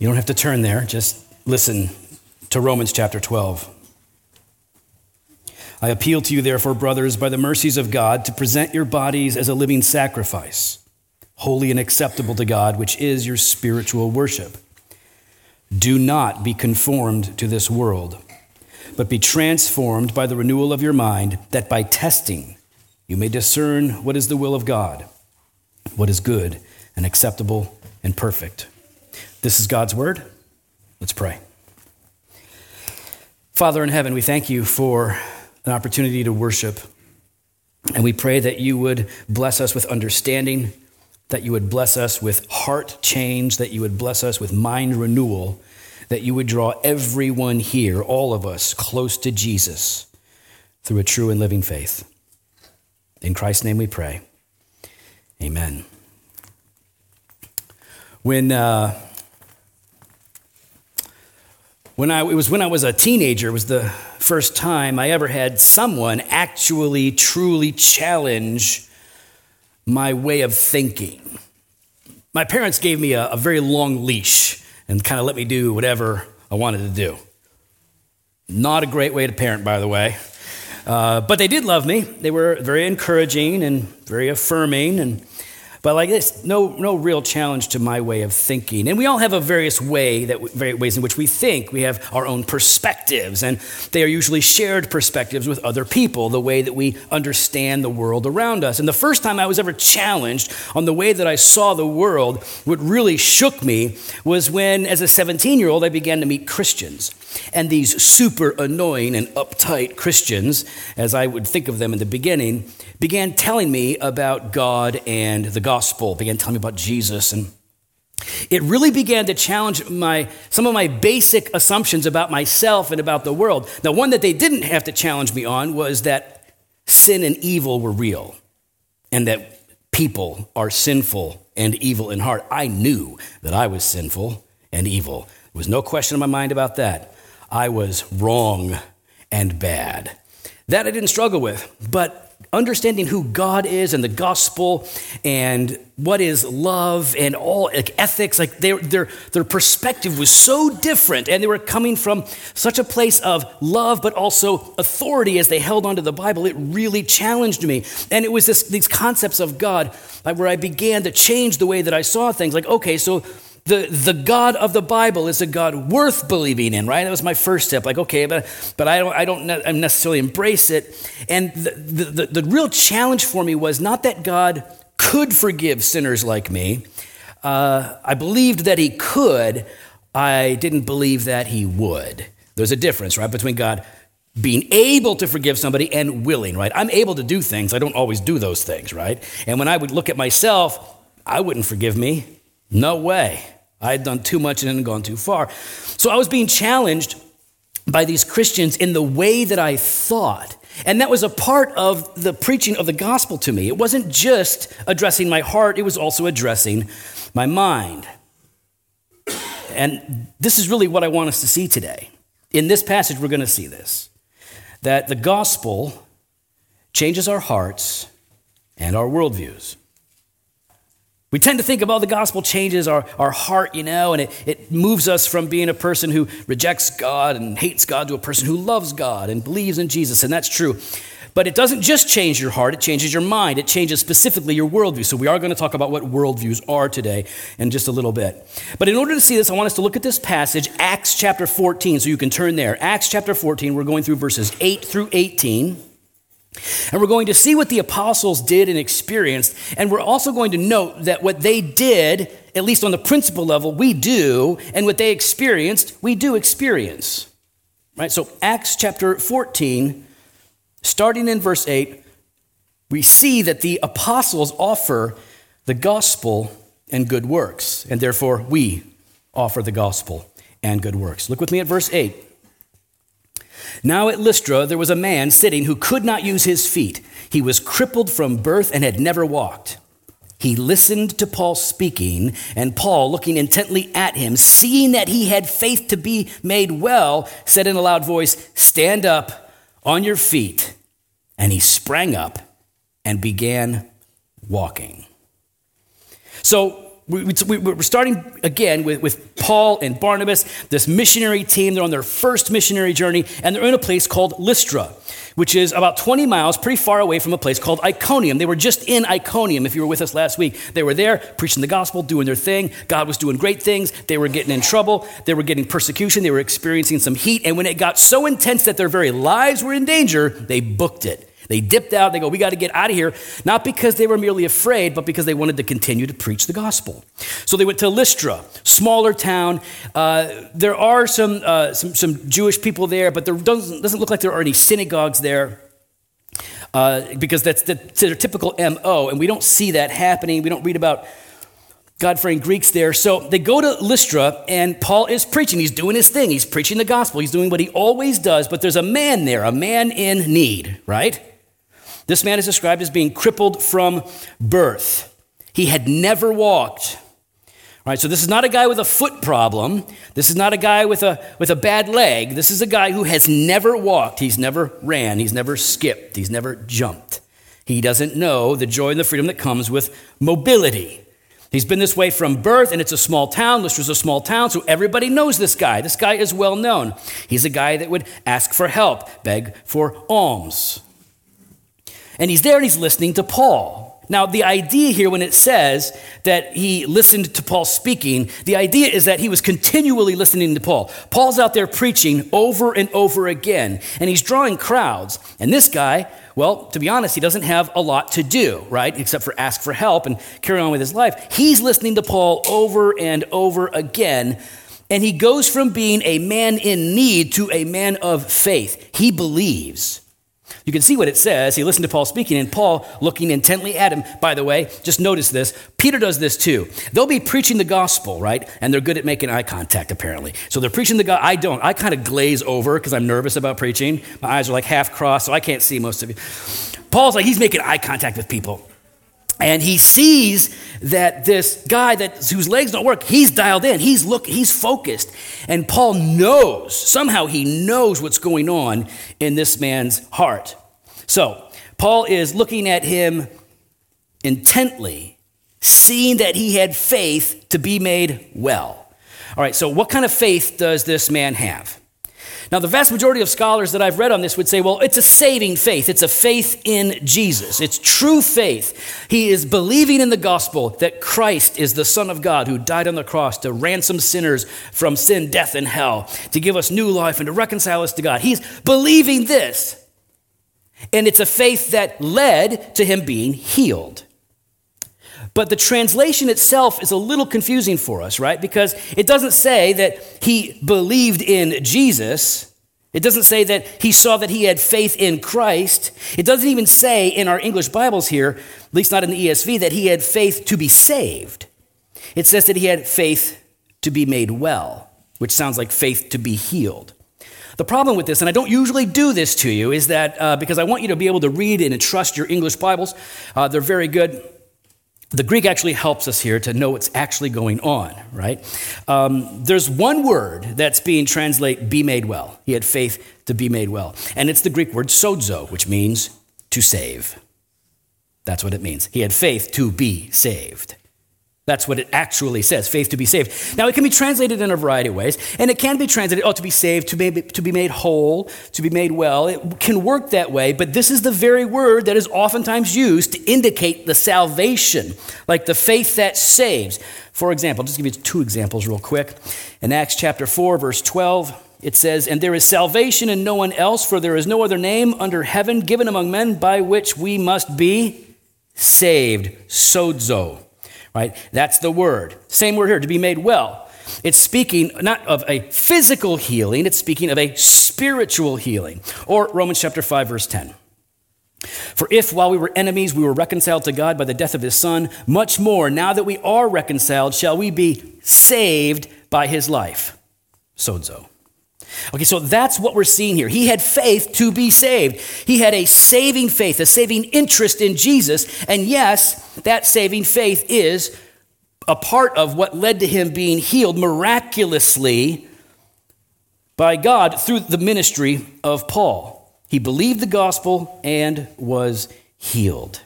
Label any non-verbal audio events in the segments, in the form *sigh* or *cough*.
You don't have to turn there, just listen to Romans chapter 12. I appeal to you, therefore, brothers, by the mercies of God, to present your bodies as a living sacrifice, holy and acceptable to God, which is your spiritual worship. Do not be conformed to this world, but be transformed by the renewal of your mind, that by testing you may discern what is the will of God, what is good and acceptable and perfect. This is God's word. Let's pray. Father in heaven, we thank you for an opportunity to worship. And we pray that you would bless us with understanding, that you would bless us with heart change, that you would bless us with mind renewal, that you would draw everyone here, all of us, close to Jesus through a true and living faith. In Christ's name we pray. Amen. When uh, when I, it was when I was a teenager, it was the first time I ever had someone actually, truly challenge my way of thinking. My parents gave me a, a very long leash and kind of let me do whatever I wanted to do. Not a great way to parent, by the way. Uh, but they did love me. They were very encouraging and very affirming. And but like this, no, no real challenge to my way of thinking. And we all have a various way that various ways in which we think. We have our own perspectives, and they are usually shared perspectives with other people, the way that we understand the world around us. And the first time I was ever challenged on the way that I saw the world, what really shook me was when, as a 17 year old, I began to meet Christians. And these super annoying and uptight Christians, as I would think of them in the beginning, began telling me about God and the gospel, began telling me about Jesus. And it really began to challenge my, some of my basic assumptions about myself and about the world. Now, one that they didn't have to challenge me on was that sin and evil were real and that people are sinful and evil in heart. I knew that I was sinful and evil. There was no question in my mind about that. I was wrong and bad. That I didn't struggle with, but understanding who God is and the gospel and what is love and all like ethics, like their, their, their perspective was so different. And they were coming from such a place of love, but also authority as they held onto the Bible. It really challenged me. And it was this, these concepts of God where I began to change the way that I saw things. Like, okay, so the, the God of the Bible is a God worth believing in, right? That was my first step. Like, okay, but, but I don't, I don't necessarily embrace it. And the, the, the, real challenge for me was not that God could forgive sinners like me. Uh, I believed that he could. I didn't believe that he would. There's a difference, right, between God being able to forgive somebody and willing, right? I'm able to do things. I don't always do those things, right? And when I would look at myself, I wouldn't forgive me. No way. I had done too much and gone too far. So I was being challenged by these Christians in the way that I thought. And that was a part of the preaching of the gospel to me. It wasn't just addressing my heart, it was also addressing my mind. And this is really what I want us to see today. In this passage, we're going to see this that the gospel changes our hearts and our worldviews. We tend to think, about the gospel changes our, our heart, you know, and it, it moves us from being a person who rejects God and hates God to a person who loves God and believes in Jesus, and that's true. But it doesn't just change your heart, it changes your mind. It changes specifically your worldview. So we are going to talk about what worldviews are today in just a little bit. But in order to see this, I want us to look at this passage, Acts chapter 14, so you can turn there. Acts chapter 14, we're going through verses 8 through 18. And we're going to see what the apostles did and experienced. And we're also going to note that what they did, at least on the principle level, we do, and what they experienced, we do experience. Right? So, Acts chapter 14, starting in verse 8, we see that the apostles offer the gospel and good works. And therefore, we offer the gospel and good works. Look with me at verse 8. Now at Lystra, there was a man sitting who could not use his feet. He was crippled from birth and had never walked. He listened to Paul speaking, and Paul, looking intently at him, seeing that he had faith to be made well, said in a loud voice, Stand up on your feet. And he sprang up and began walking. So, we, are starting again with, with Paul and Barnabas, this missionary team. They're on their first missionary journey, and they're in a place called Lystra, which is about 20 miles, pretty far away from a place called Iconium. They were just in Iconium, if you were with us last week. They were there preaching the gospel, doing their thing. God was doing great things. They were getting in trouble. They were getting persecution. They were experiencing some heat. And when it got so intense that their very lives were in danger, they booked it. They dipped out. They go, We got to get out of here. Not because they were merely afraid, but because they wanted to continue to preach the gospel. So they went to Lystra, smaller town. Uh, there are some, uh, some, some, Jewish people there, but there doesn't, doesn't look like there are any synagogues there. Uh, because that's, that's their typical MO, and we don't see that happening. We don't read about God fearing Greeks there. So they go to Lystra, and Paul is preaching. He's doing his thing. He's preaching the gospel. He's doing what he always does, but there's a man there, a man in need, right? This man is described as being crippled from birth. He had never walked. All right, so this is not a guy with a foot problem. This is not a guy with a, with a bad leg. This is a guy who has never walked. He's never ran. He's never skipped. He's never jumped. He doesn't know the joy and the freedom that comes with mobility. He's been this way from birth, and it's a small town. Lystra's a small town, so everybody knows this guy. This guy is well known. He's a guy that would ask for help, beg for alms. And he's there and he's listening to Paul. Now, the idea here, when it says that he listened to Paul speaking, the idea is that he was continually listening to Paul. Paul's out there preaching over and over again, and he's drawing crowds. And this guy, well, to be honest, he doesn't have a lot to do, right? Except for ask for help and carry on with his life. He's listening to Paul over and over again. And he goes from being a man in need to a man of faith. He believes. You can see what it says. He listened to Paul speaking, and Paul looking intently at him. By the way, just notice this. Peter does this too. They'll be preaching the gospel, right? And they're good at making eye contact, apparently. So they're preaching the gospel. I don't. I kind of glaze over because I'm nervous about preaching. My eyes are like half crossed, so I can't see most of you. Paul's like, he's making eye contact with people. And he sees that this guy that whose legs don't work, he's dialed in. He's look, he's focused. And Paul knows, somehow he knows what's going on in this man's heart. So, Paul is looking at him intently, seeing that he had faith to be made well. All right, so what kind of faith does this man have? Now, the vast majority of scholars that I've read on this would say, well, it's a saving faith. It's a faith in Jesus. It's true faith. He is believing in the gospel that Christ is the Son of God who died on the cross to ransom sinners from sin, death, and hell, to give us new life and to reconcile us to God. He's believing this. And it's a faith that led to him being healed. But the translation itself is a little confusing for us, right? Because it doesn't say that he believed in Jesus. It doesn't say that he saw that he had faith in Christ. It doesn't even say in our English Bibles here, at least not in the ESV, that he had faith to be saved. It says that he had faith to be made well, which sounds like faith to be healed. The problem with this, and I don't usually do this to you, is that uh, because I want you to be able to read and trust your English Bibles, uh, they're very good. The Greek actually helps us here to know what's actually going on, right? Um, there's one word that's being translated be made well. He had faith to be made well. And it's the Greek word sozo, which means to save. That's what it means. He had faith to be saved. That's what it actually says, faith to be saved. Now, it can be translated in a variety of ways, and it can be translated, oh, to be saved, to be, to be made whole, to be made well. It can work that way, but this is the very word that is oftentimes used to indicate the salvation, like the faith that saves. For example, I'll just give you two examples real quick. In Acts chapter 4, verse 12, it says, And there is salvation in no one else, for there is no other name under heaven given among men by which we must be saved. Sozo right? That's the word. Same word here, to be made well. It's speaking not of a physical healing, it's speaking of a spiritual healing. Or Romans chapter 5, verse 10. For if while we were enemies we were reconciled to God by the death of his Son, much more, now that we are reconciled, shall we be saved by his life. Sozo. Okay, so that's what we're seeing here. He had faith to be saved. He had a saving faith, a saving interest in Jesus. And yes, that saving faith is a part of what led to him being healed miraculously by God through the ministry of Paul. He believed the gospel and was healed.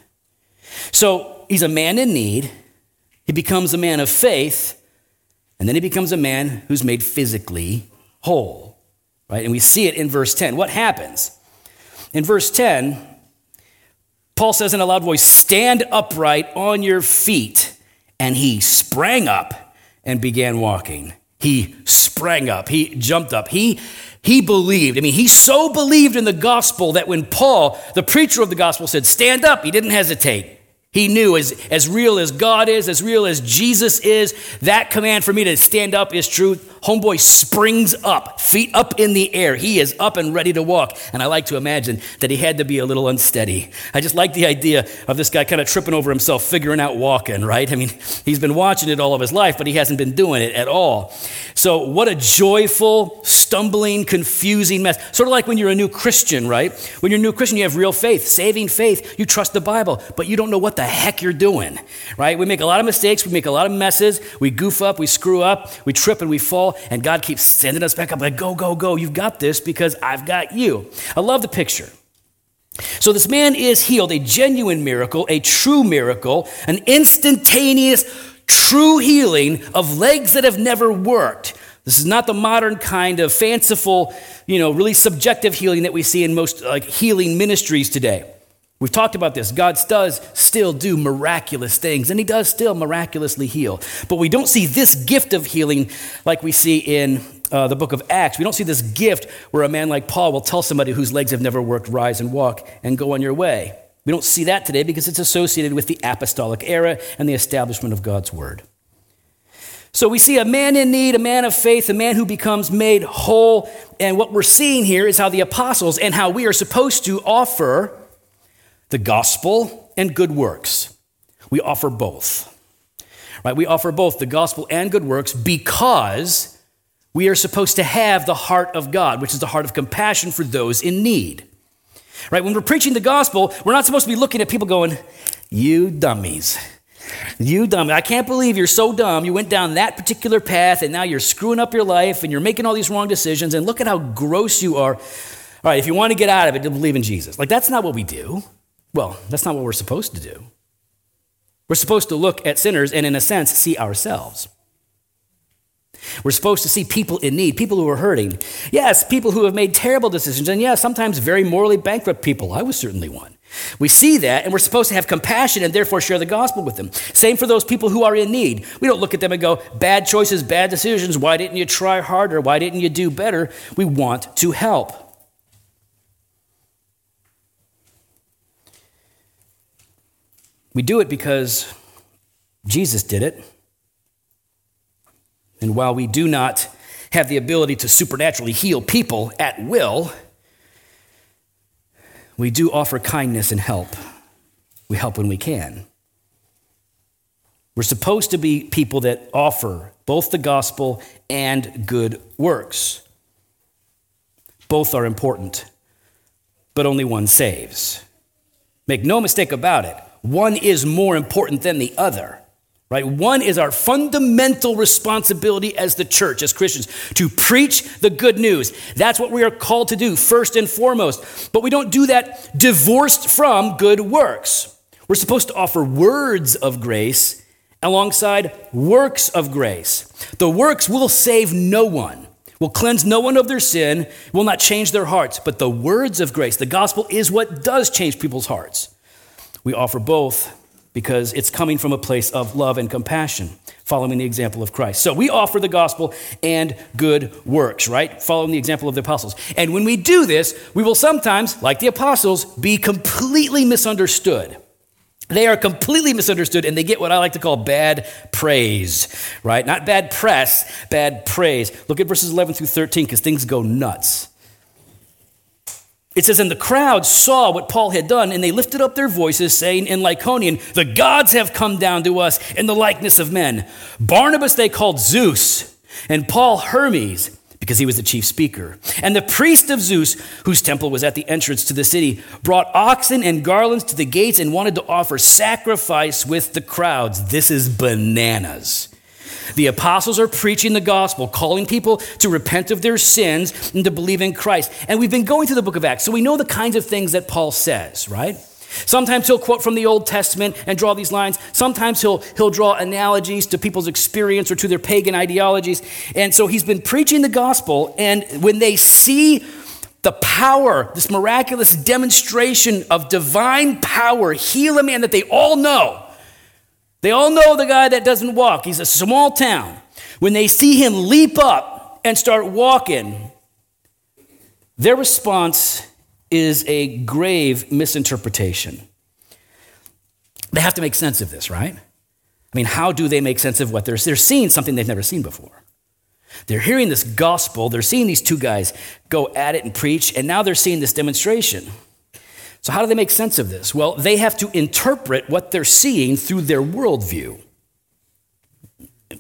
So he's a man in need. he becomes a man of faith, and then he becomes a man who's made physically whole. Right? And we see it in verse 10. What happens? In verse 10, Paul says in a loud voice, Stand upright on your feet. And he sprang up and began walking. He sprang up. He jumped up. He, he believed. I mean, he so believed in the gospel that when Paul, the preacher of the gospel, said, Stand up, he didn't hesitate. He knew as, as real as God is, as real as Jesus is, that command for me to stand up is true. Homeboy springs up, feet up in the air. He is up and ready to walk. And I like to imagine that he had to be a little unsteady. I just like the idea of this guy kind of tripping over himself, figuring out walking, right? I mean, he's been watching it all of his life, but he hasn't been doing it at all. So, what a joyful, stumbling, confusing mess. Sort of like when you're a new Christian, right? When you're a new Christian, you have real faith, saving faith. You trust the Bible, but you don't know what the heck you're doing, right? We make a lot of mistakes, we make a lot of messes, we goof up, we screw up, we trip and we fall, and God keeps sending us back up like, go, go, go, you've got this because I've got you. I love the picture. So this man is healed, a genuine miracle, a true miracle, an instantaneous, true healing of legs that have never worked. This is not the modern kind of fanciful, you know, really subjective healing that we see in most like healing ministries today. We've talked about this. God does still do miraculous things, and He does still miraculously heal. But we don't see this gift of healing like we see in uh, the book of Acts. We don't see this gift where a man like Paul will tell somebody whose legs have never worked, rise and walk and go on your way. We don't see that today because it's associated with the apostolic era and the establishment of God's word. So we see a man in need, a man of faith, a man who becomes made whole. And what we're seeing here is how the apostles and how we are supposed to offer the gospel and good works. We offer both. Right? We offer both the gospel and good works because we are supposed to have the heart of God, which is the heart of compassion for those in need. Right? When we're preaching the gospel, we're not supposed to be looking at people going, "You dummies." You dumb. I can't believe you're so dumb. You went down that particular path and now you're screwing up your life and you're making all these wrong decisions and look at how gross you are. All right, if you want to get out of it, to believe in Jesus. Like that's not what we do. Well, that's not what we're supposed to do. We're supposed to look at sinners and, in a sense, see ourselves. We're supposed to see people in need, people who are hurting. Yes, people who have made terrible decisions, and yes, sometimes very morally bankrupt people. I was certainly one. We see that, and we're supposed to have compassion and therefore share the gospel with them. Same for those people who are in need. We don't look at them and go, bad choices, bad decisions. Why didn't you try harder? Why didn't you do better? We want to help. We do it because Jesus did it. And while we do not have the ability to supernaturally heal people at will, we do offer kindness and help. We help when we can. We're supposed to be people that offer both the gospel and good works. Both are important, but only one saves. Make no mistake about it one is more important than the other. Right? One is our fundamental responsibility as the church, as Christians, to preach the good news. That's what we are called to do, first and foremost. But we don't do that divorced from good works. We're supposed to offer words of grace alongside works of grace. The works will save no one, will cleanse no one of their sin, will not change their hearts. But the words of grace, the gospel, is what does change people's hearts. We offer both because it's coming from a place of love and compassion, following the example of Christ. So we offer the gospel and good works, right? Following the example of the apostles. And when we do this, we will sometimes, like the apostles, be completely misunderstood. They are completely misunderstood and they get what I like to call bad praise, right? Not bad press, bad praise. Look at verses 11 through 13 because things go nuts. It says, And the crowd saw what Paul had done, and they lifted up their voices, saying in Lycaonian, The gods have come down to us in the likeness of men. Barnabas they called Zeus, and Paul Hermes, because he was the chief speaker. And the priest of Zeus, whose temple was at the entrance to the city, brought oxen and garlands to the gates and wanted to offer sacrifice with the crowds. This is bananas. The apostles are preaching the gospel, calling people to repent of their sins and to believe in Christ. And we've been going through the book of Acts, so we know the kinds of things that Paul says, right? Sometimes he'll quote from the Old Testament and draw these lines. Sometimes he'll, he'll draw analogies to people's experience or to their pagan ideologies. And so he's been preaching the gospel, and when they see the power, this miraculous demonstration of divine power, heal a man that they all know, they all know the guy that doesn't walk. He's a small town. When they see him leap up and start walking, their response is a grave misinterpretation. They have to make sense of this, right? I mean, how do they make sense of what they're, they're seeing something they've never seen before? They're hearing this gospel, they're seeing these two guys go at it and preach, and now they're seeing this demonstration. So, how do they make sense of this? Well, they have to interpret what they're seeing through their worldview.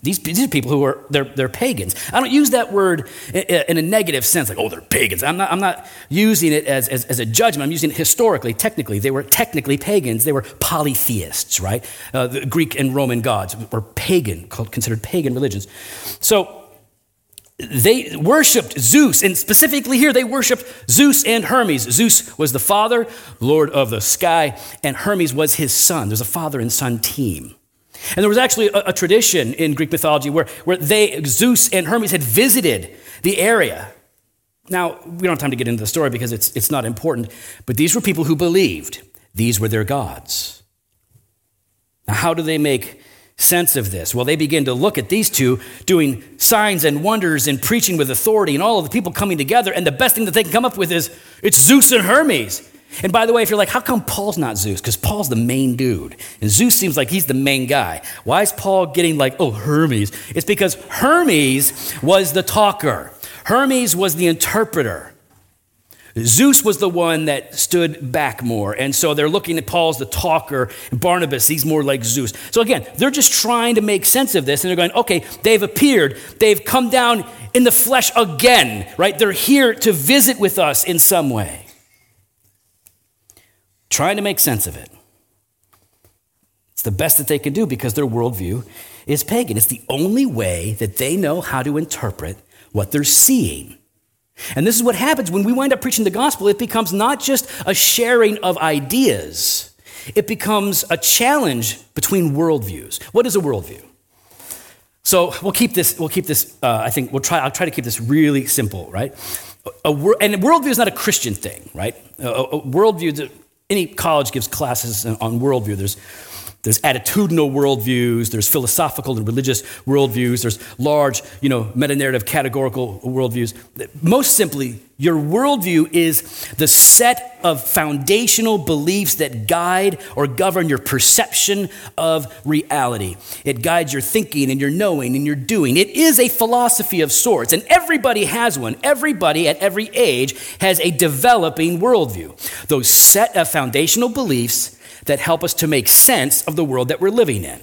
These, these are people who are they're, they're pagans. I don't use that word in a negative sense, like, oh, they're pagans. I'm not, I'm not using it as, as, as a judgment. I'm using it historically, technically. They were technically pagans. They were polytheists, right? Uh, the Greek and Roman gods were pagan, called, considered pagan religions. So they worshiped Zeus, and specifically here, they worshiped Zeus and Hermes. Zeus was the father, Lord of the sky, and Hermes was his son. There's a father and son team. And there was actually a, a, tradition in Greek mythology where, where they, Zeus and Hermes, had visited the area. Now, we don't have time to get into the story because it's, it's not important, but these were people who believed these were their gods. Now, how do they make sense of this? Well, they begin to look at these two doing signs and wonders and preaching with authority and all of the people coming together, and the best thing that they can come up with is it's Zeus and Hermes. And by the way, if you're like, how come Paul's not Zeus? Because Paul's the main dude. And Zeus seems like he's the main guy. Why is Paul getting like, oh, Hermes? It's because Hermes was the talker, Hermes was the interpreter. Zeus was the one that stood back more. And so they're looking at Paul as the talker, and Barnabas, he's more like Zeus. So again, they're just trying to make sense of this. And they're going, okay, they've appeared. They've come down in the flesh again, right? They're here to visit with us in some way trying to make sense of it. It's the best that they can do because their worldview is pagan. It's the only way that they know how to interpret what they're seeing. And this is what happens when we wind up preaching the gospel. It becomes not just a sharing of ideas, it becomes a challenge between worldviews. What is a worldview? So we'll keep this, we'll keep this, uh, I think we'll try, I'll try to keep this really simple, right? A, and worldview is not a Christian thing, right? A, a worldview, any college gives classes on worldview. There's, there's attitudinal worldviews, there's philosophical and religious worldviews, there's large, you know, meta-narrative categorical worldviews. Most simply, your worldview is the set of foundational beliefs that guide or govern your perception of reality. It guides your thinking and your knowing and your doing. It is a philosophy of sorts, and everybody has one. Everybody at every age has a developing worldview. Those set of foundational beliefs that help us to make sense of the world that we're living in.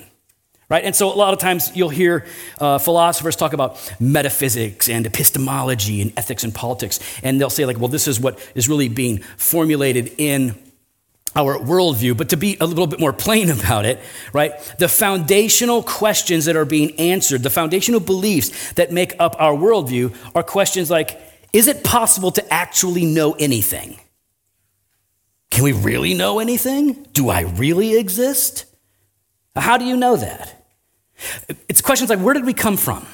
Right? And so a lot of times you'll hear uh, philosophers talk about metaphysics and epistemology and ethics and politics, and they'll say, like, well, this is what is really being formulated in our worldview, but to be a little bit more plain *laughs* about it, right? The foundational questions that are being answered, the foundational beliefs that make up our worldview are questions like Is it possible to actually know anything? Can we really know anything? Do I really exist? How do you know that? It's questions like where did we come from?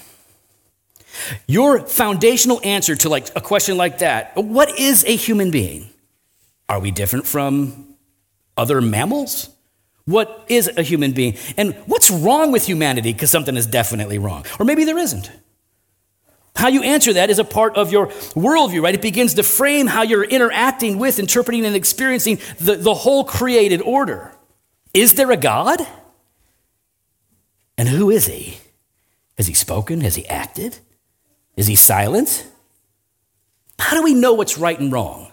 Your foundational answer to like a question like that, what is a human being? Are we different from other mammals? What is a human being? And what's wrong with humanity? Because something is definitely wrong. Or maybe there isn't. How you answer that is a part of your worldview, right? It begins to frame how you're interacting with, interpreting, and experiencing the, the whole created order. Is there a God? And who is he? Has he spoken? Has he acted? Is he silent? How do we know what's right and wrong?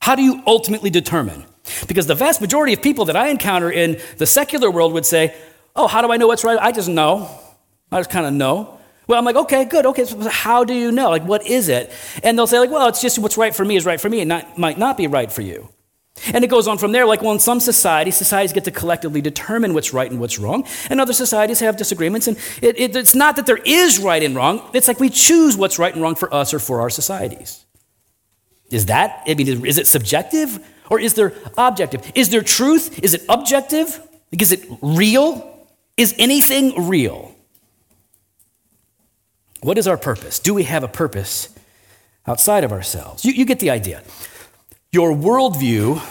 How do you ultimately determine? Because the vast majority of people that I encounter in the secular world would say, Oh, how do I know what's right? I just know. I just kind of know. Well, I'm like, okay, good. Okay, so how do you know? Like, what is it? And they'll say, like, well, it's just what's right for me is right for me and not, might not be right for you. And it goes on from there, like, well, in some societies, societies get to collectively determine what's right and what's wrong, and other societies have disagreements. And it, it, it's not that there is right and wrong, it's like we choose what's right and wrong for us or for our societies. Is that, I mean, is it subjective? or is there objective? Is there truth? Is it objective? Like, is it real? Is anything real? What is our purpose? Do we have a purpose outside of ourselves? You, you get the idea. Your worldview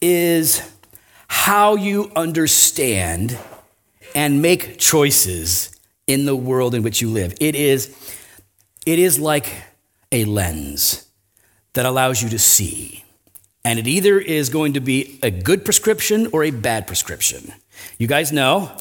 is how you understand and make choices in the world in which you live. It is, it is like a lens that allows you to see. And it either is going to be a good prescription or a bad prescription. You guys know,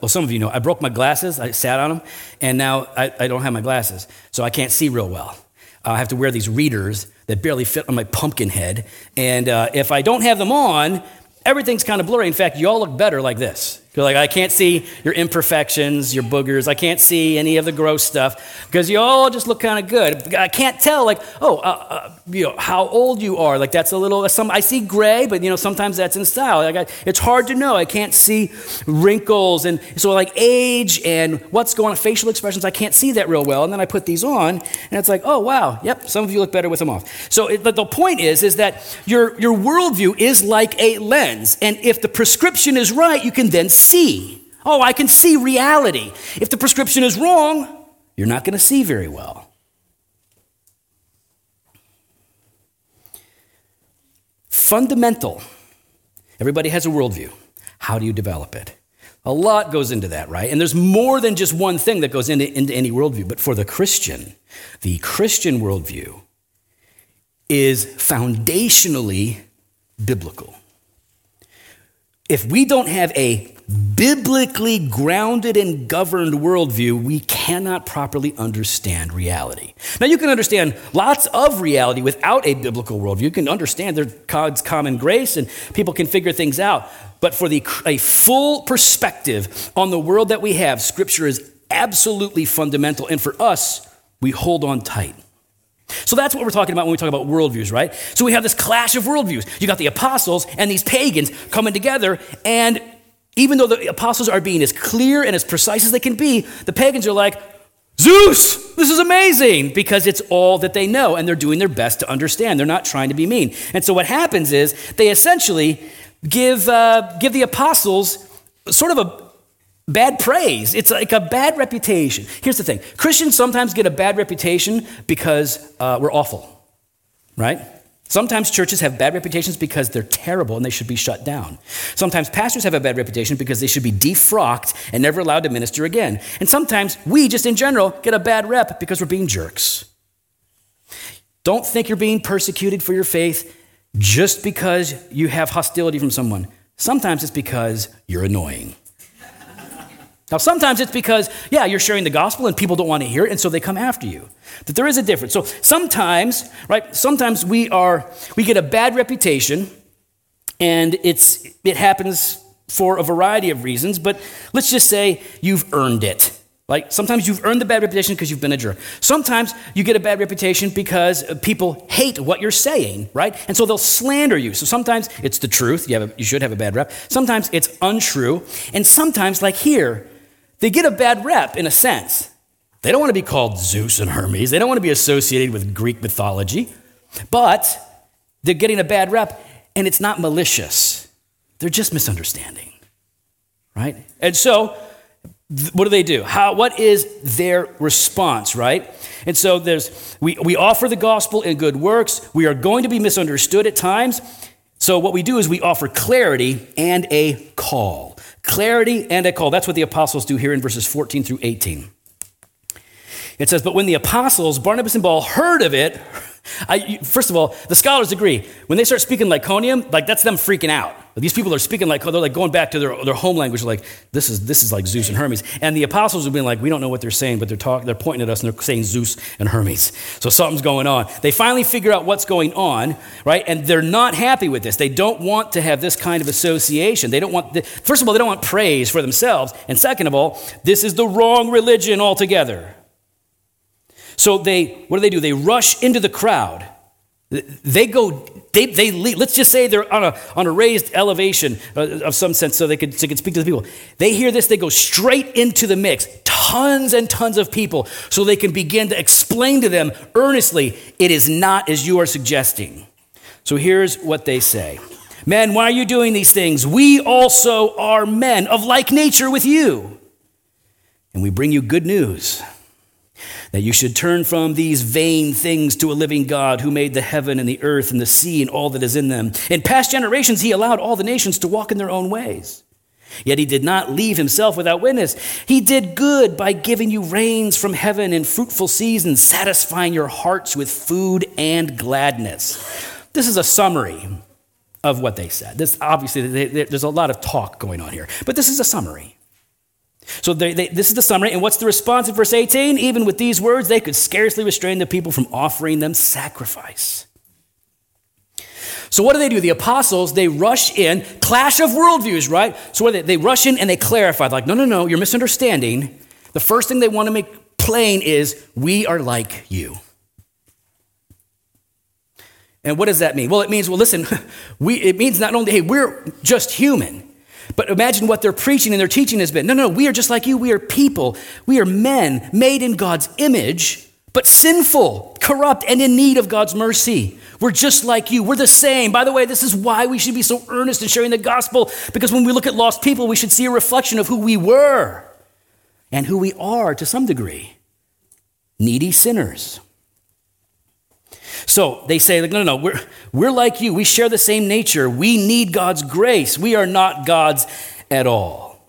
well, some of you know, I broke my glasses, I sat on them, and now I, I don't have my glasses, so I can't see real well. Uh, I have to wear these readers that barely fit on my pumpkin head. And uh, if I don't have them on, everything's kind of blurry. In fact, you all look better like this. You're like, I can't see your imperfections, your boogers. I can't see any of the gross stuff because you all just look kind of good. I can't tell, like, oh, uh, uh, you know, how old you are. Like, that's a little, some, I see gray, but, you know, sometimes that's in style. Like, I, it's hard to know. I can't see wrinkles. And so, like, age and what's going on, facial expressions, I can't see that real well. And then I put these on, and it's like, oh, wow, yep, some of you look better with them off. So, it, but the point is, is that your, your worldview is like a lens. And if the prescription is right, you can then see. Oh, I can see reality. If the prescription is wrong, you're not going to see very well. Fundamental. Everybody has a worldview. How do you develop it? A lot goes into that, right? And there's more than just one thing that goes into, into any worldview. But for the Christian, the Christian worldview is foundationally biblical if we don't have a biblically grounded and governed worldview, we cannot properly understand reality. Now, you can understand lots of reality without a biblical worldview. You can understand God's common grace and people can figure things out. But for the, a full perspective on the world that we have, Scripture is absolutely fundamental. And for us, we hold on tight. So that's what we're talking about when we talk about worldviews, right? So we have this clash of worldviews. You got the apostles and these pagans coming together, and even though the apostles are being as clear and as precise as they can be, the pagans are like, Zeus, this is amazing because it's all that they know and they're doing their best to understand. They're not trying to be mean. And so what happens is they essentially give, uh, give the apostles sort of a, bad praise. It's like a bad reputation. Here's the thing Christians sometimes get a bad reputation because uh, we're awful, right? Sometimes churches have bad reputations because they're terrible and they should be shut down. Sometimes pastors have a bad reputation because they should be defrocked and never allowed to minister again. And sometimes we, just in general, get a bad rep because we're being jerks. Don't think you're being persecuted for your faith just because you have hostility from someone. Sometimes it's because you're annoying. Now, sometimes it's because, yeah, you're sharing the gospel and people don't want to hear it, and so they come after you. That there is a difference. So sometimes, right, sometimes we are, we get a bad reputation, and it's, it happens for a variety of reasons, but let's just say you've earned it. Like sometimes you've earned the bad reputation because you've been a jerk. Sometimes you get a bad reputation because people hate what you're saying, right? And so they'll slander you. So sometimes it's the truth. You, have a, you should have a bad rep. Sometimes it's untrue. And sometimes, like here, they get a bad rep in a sense. They don't want to be called Zeus and Hermes, they don't want to be associated with Greek mythology, but they're getting a bad rep, and it's not malicious. They're just misunderstanding, right? And so, what do they do? How, what is their response, right? And so there's we, we offer the gospel in good works. We are going to be misunderstood at times. So what we do is we offer clarity and a call clarity and a call. That's what the apostles do here in verses 14 through 18. It says, But when the apostles, Barnabas and Paul, heard of it, *laughs* I, first of all, the scholars agree. When they start speaking Lycaonian, like that's them freaking out. These people are speaking like they're like going back to their, their home language, like this is this is like Zeus and Hermes. And the apostles have been like, we don't know what they're saying, but they're talking, they're pointing at us and they're saying Zeus and Hermes. So something's going on. They finally figure out what's going on, right? And they're not happy with this. They don't want to have this kind of association. They don't want the, first of all, they don't want praise for themselves, and second of all, this is the wrong religion altogether. So they, what do they do? They rush into the crowd. They go, they, they leave. Let's just say they're on a, on a raised elevation uh, of some sense so they could, so they could speak to the people. They hear this, they go straight into the mix. Tons and tons of people so they can begin to explain to them earnestly, it is not as you are suggesting. So here's what they say Men, why are you doing these things? We also are men of like nature with you. And we bring you good news that you should turn from these vain things to a living God who made the heaven and the earth and the sea and all that is in them. In past generations, he allowed all the nations to walk in their own ways. Yet he did not leave himself without witness. He did good by giving you rains from heaven and fruitful seasons, satisfying your hearts with food and gladness. This is a summary of what they said. This obviously they, they, there's a lot of talk going on here, but this is a summary. So they, this is the summary, and what's the response in verse 18? Even with these words, they could scarcely restrain the people from offering them sacrifice. So what do they do? The apostles, they rush in, clash of worldviews, right? So they, they rush in and they clarify, like, no, no, no, you're misunderstanding. The first thing they want to make plain is, we are like you. And what does that mean? Well, it means, well, listen, *laughs* we, it means not only, hey, we're just human, but imagine what their preaching and their teaching has been. No, no, we are just like you. We are people. We are men made in God's image, but sinful, corrupt, and in need of God's mercy. We're just like you. We're the same. By the way, this is why we should be so earnest in sharing the gospel, because when we look at lost people, we should see a reflection of who we were and who we are to some degree needy sinners. So they say, like, no, no, no, we're, we're like you. We share the same nature. We need God's grace. We are not God's at all.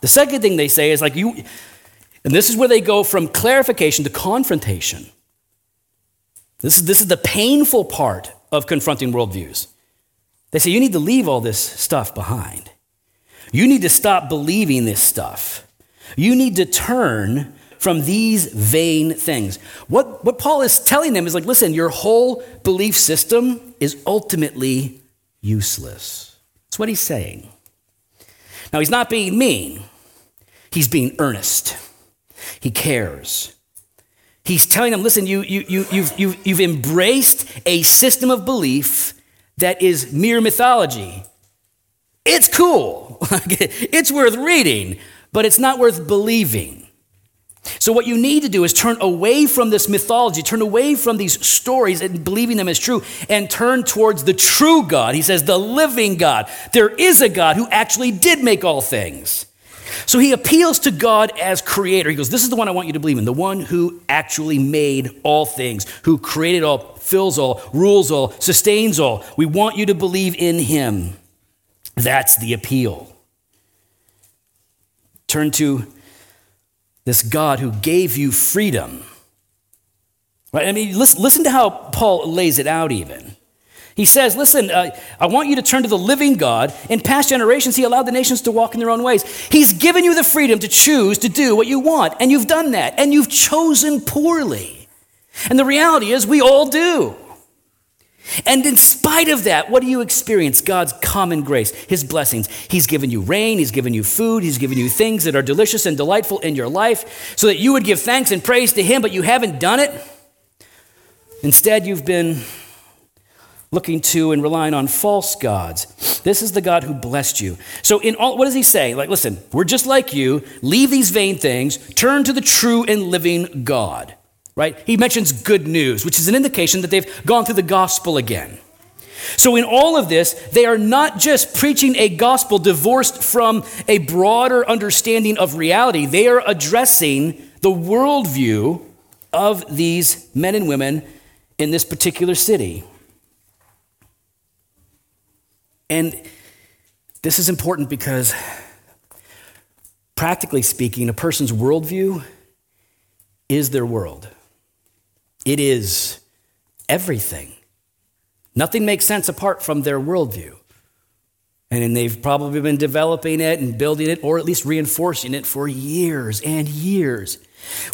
The second thing they say is like, you, and this is where they go from clarification to confrontation. This is, this is the painful part of confronting worldviews. They say, you need to leave all this stuff behind. You need to stop believing this stuff. You need to turn from these vain things. What, what Paul is telling them is like, listen, your whole belief system is ultimately useless. That's what he's saying. Now, he's not being mean, he's being earnest. He cares. He's telling them, listen, you, you, you, you've, you've, you've embraced a system of belief that is mere mythology. It's cool, *laughs* it's worth reading, but it's not worth believing. So, what you need to do is turn away from this mythology, turn away from these stories and believing them as true, and turn towards the true God. He says, the living God. There is a God who actually did make all things. So he appeals to God as creator. He goes, This is the one I want you to believe in, the one who actually made all things, who created all, fills all, rules all, sustains all. We want you to believe in him. That's the appeal. Turn to this God who gave you freedom. Right? I mean, listen, listen to how Paul lays it out, even. He says, Listen, uh, I want you to turn to the living God. In past generations, He allowed the nations to walk in their own ways. He's given you the freedom to choose to do what you want, and you've done that, and you've chosen poorly. And the reality is, we all do. And in spite of that, what do you experience? God's common grace, His blessings. He's given you rain, He's given you food, He's given you things that are delicious and delightful in your life so that you would give thanks and praise to Him, but you haven't done it. Instead, you've been looking to and relying on false gods. This is the God who blessed you. So, in all, what does He say? Like, listen, we're just like you. Leave these vain things, turn to the true and living God right? He mentions good news, which is an indication that they've gone through the gospel again. So, in all of this, they are not just preaching a gospel divorced from a broader understanding of reality, they are addressing the worldview of these men and women in this particular city. And this is important because, practically speaking, a person's worldview is their world. It is everything. Nothing makes sense apart from their worldview. And they've probably been developing it and building it, or at least reinforcing it for years and years.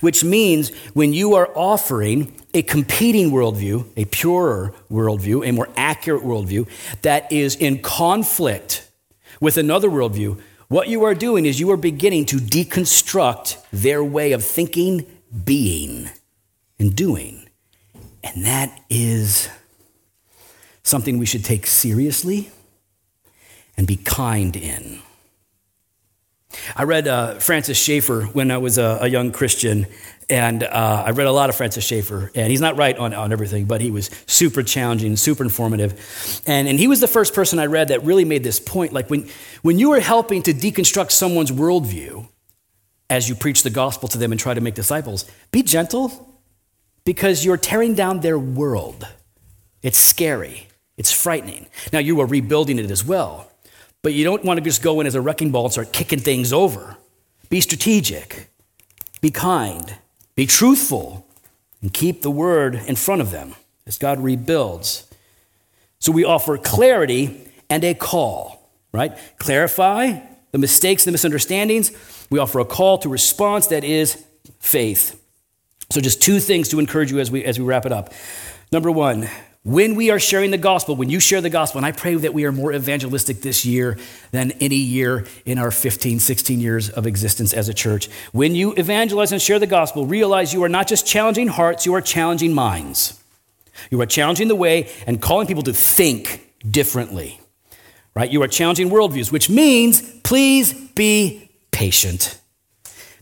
Which means when you are offering a competing worldview, a purer worldview, a more accurate worldview that is in conflict with another worldview, what you are doing is you are beginning to deconstruct their way of thinking, being, and doing. And that is something we should take seriously and be kind in. I read uh, Francis Schaeffer when I was a, a young Christian, and uh, I read a lot of Francis Schaeffer. And he's not right on, on everything, but he was super challenging, super informative. And, and he was the first person I read that really made this point. Like when, when you are helping to deconstruct someone's worldview as you preach the gospel to them and try to make disciples, be gentle because you're tearing down their world. It's scary, it's frightening. Now, you are rebuilding it as well, but you don't want to just go in as a wrecking ball and start kicking things over. Be strategic, be kind, be truthful, and keep the word in front of them as God rebuilds. So we offer clarity and a call, right? Clarify the mistakes, the misunderstandings. We offer a call to response that is faith. So, just two things to encourage you as we, as we wrap it up. Number one, when we are sharing the gospel, when you share the gospel, and I pray that we are more evangelistic this year than any year in our 15, 16 years of existence as a church. When you evangelize and share the gospel, realize you are not just challenging hearts, you are challenging minds. You are challenging the way and calling people to think differently, right? You are challenging worldviews, which means please be patient.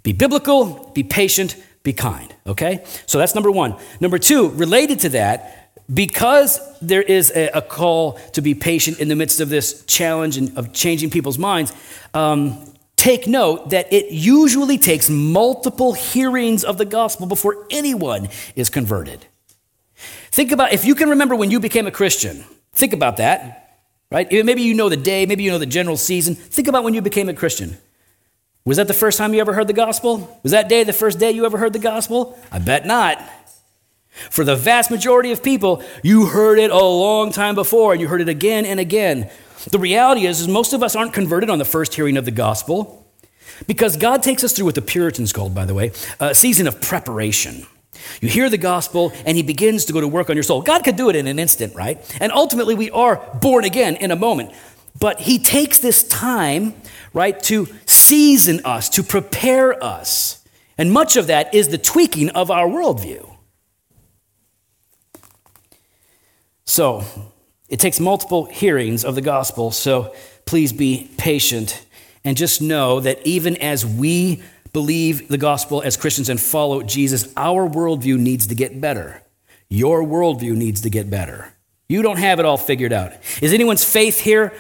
Be biblical, be patient, be kind, okay? So that's number one. Number two, related to that, because there is a, a call to be patient in the midst of this challenge and of changing people's minds, um, take note that it usually takes multiple hearings of the gospel before anyone is converted. Think about if you can remember when you became a Christian, think about that, right? Maybe you know the day, maybe you know the general season. Think about when you became a Christian. Was that the first time you ever heard the gospel? Was that day the first day you ever heard the gospel? I bet not. For the vast majority of people, you heard it a long time before and you heard it again and again. The reality is, is most of us aren't converted on the first hearing of the gospel because God takes us through what the Puritans called, by the way, a season of preparation. You hear the gospel and he begins to go to work on your soul. God could do it in an instant, right? And ultimately, we are born again in a moment. But he takes this time right? To season us, to prepare us. And much of that is the tweaking of our worldview. So, it takes multiple hearings of the gospel, so please be patient and just know that even as we believe the gospel as Christians and follow Jesus, our worldview needs to get better. Your worldview needs to get better. You don't have it all figured out. Is anyone's faith here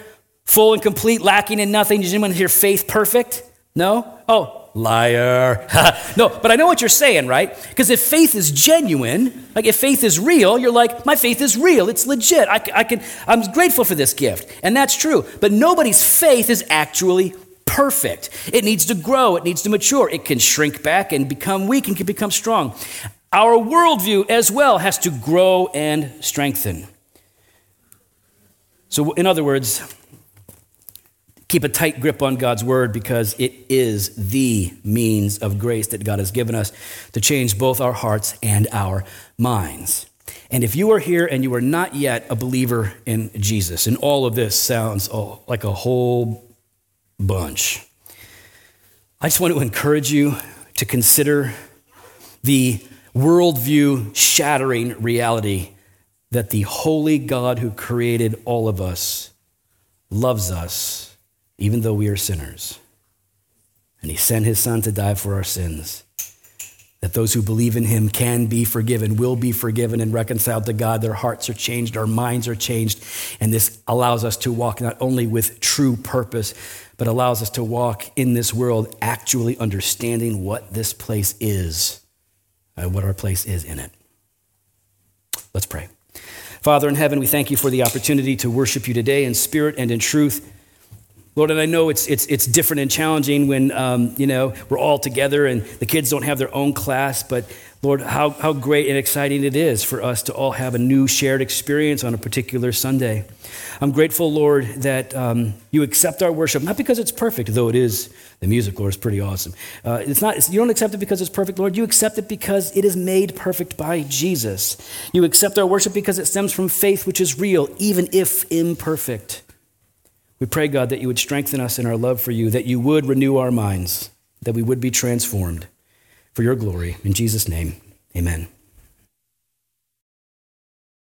full and complete, lacking in nothing? Does anyone hear faith perfect? No? Oh, liar. *laughs* no, but I know what you're saying, right? Because if faith is genuine, like if faith is real, you're like, my faith is real. It's legit. I, I can, I'm grateful for this gift. And that's true. But nobody's faith is actually perfect. It needs to grow, it needs to mature. It can shrink back and become weak and can become strong. Our worldview as well has to grow and strengthen. So, in other words, Keep a tight grip on God's word because it is the means of grace that God has given us to change both our hearts and our minds. And if you are here and you are not yet a believer in Jesus, and all of this sounds like a whole bunch, I just want to encourage you to consider the worldview shattering reality that the holy God who created all of us loves us even though we are sinners. And he sent his son to die for our sins. That those who believe in him can be forgiven, will be forgiven and reconciled to God. Their hearts are changed, our minds are changed. And this allows us to walk not only with true purpose, but allows us to walk in this world actually understanding what this place is and what our place is in it. Let's pray. Father in heaven, we thank you for the opportunity to worship you today in spirit and in truth. Lord, and I know it's, it's, it's different and challenging when, um, you know, we're all together and the kids don't have their own class, but Lord, how, how great and exciting it is for us to all have a new shared experience on a particular Sunday. I'm grateful, Lord, that um, you accept our worship, not because it's perfect, though it is. The music, Lord, is pretty awesome. Uh, it's not, it's, you don't accept it because it's perfect, Lord. You accept it because it is made perfect by Jesus. You accept our worship because it stems from faith, which is real, even if imperfect. We pray, God, that you would strengthen us in our love for you, that you would renew our minds, that we would be transformed for your glory. In Jesus' name, amen.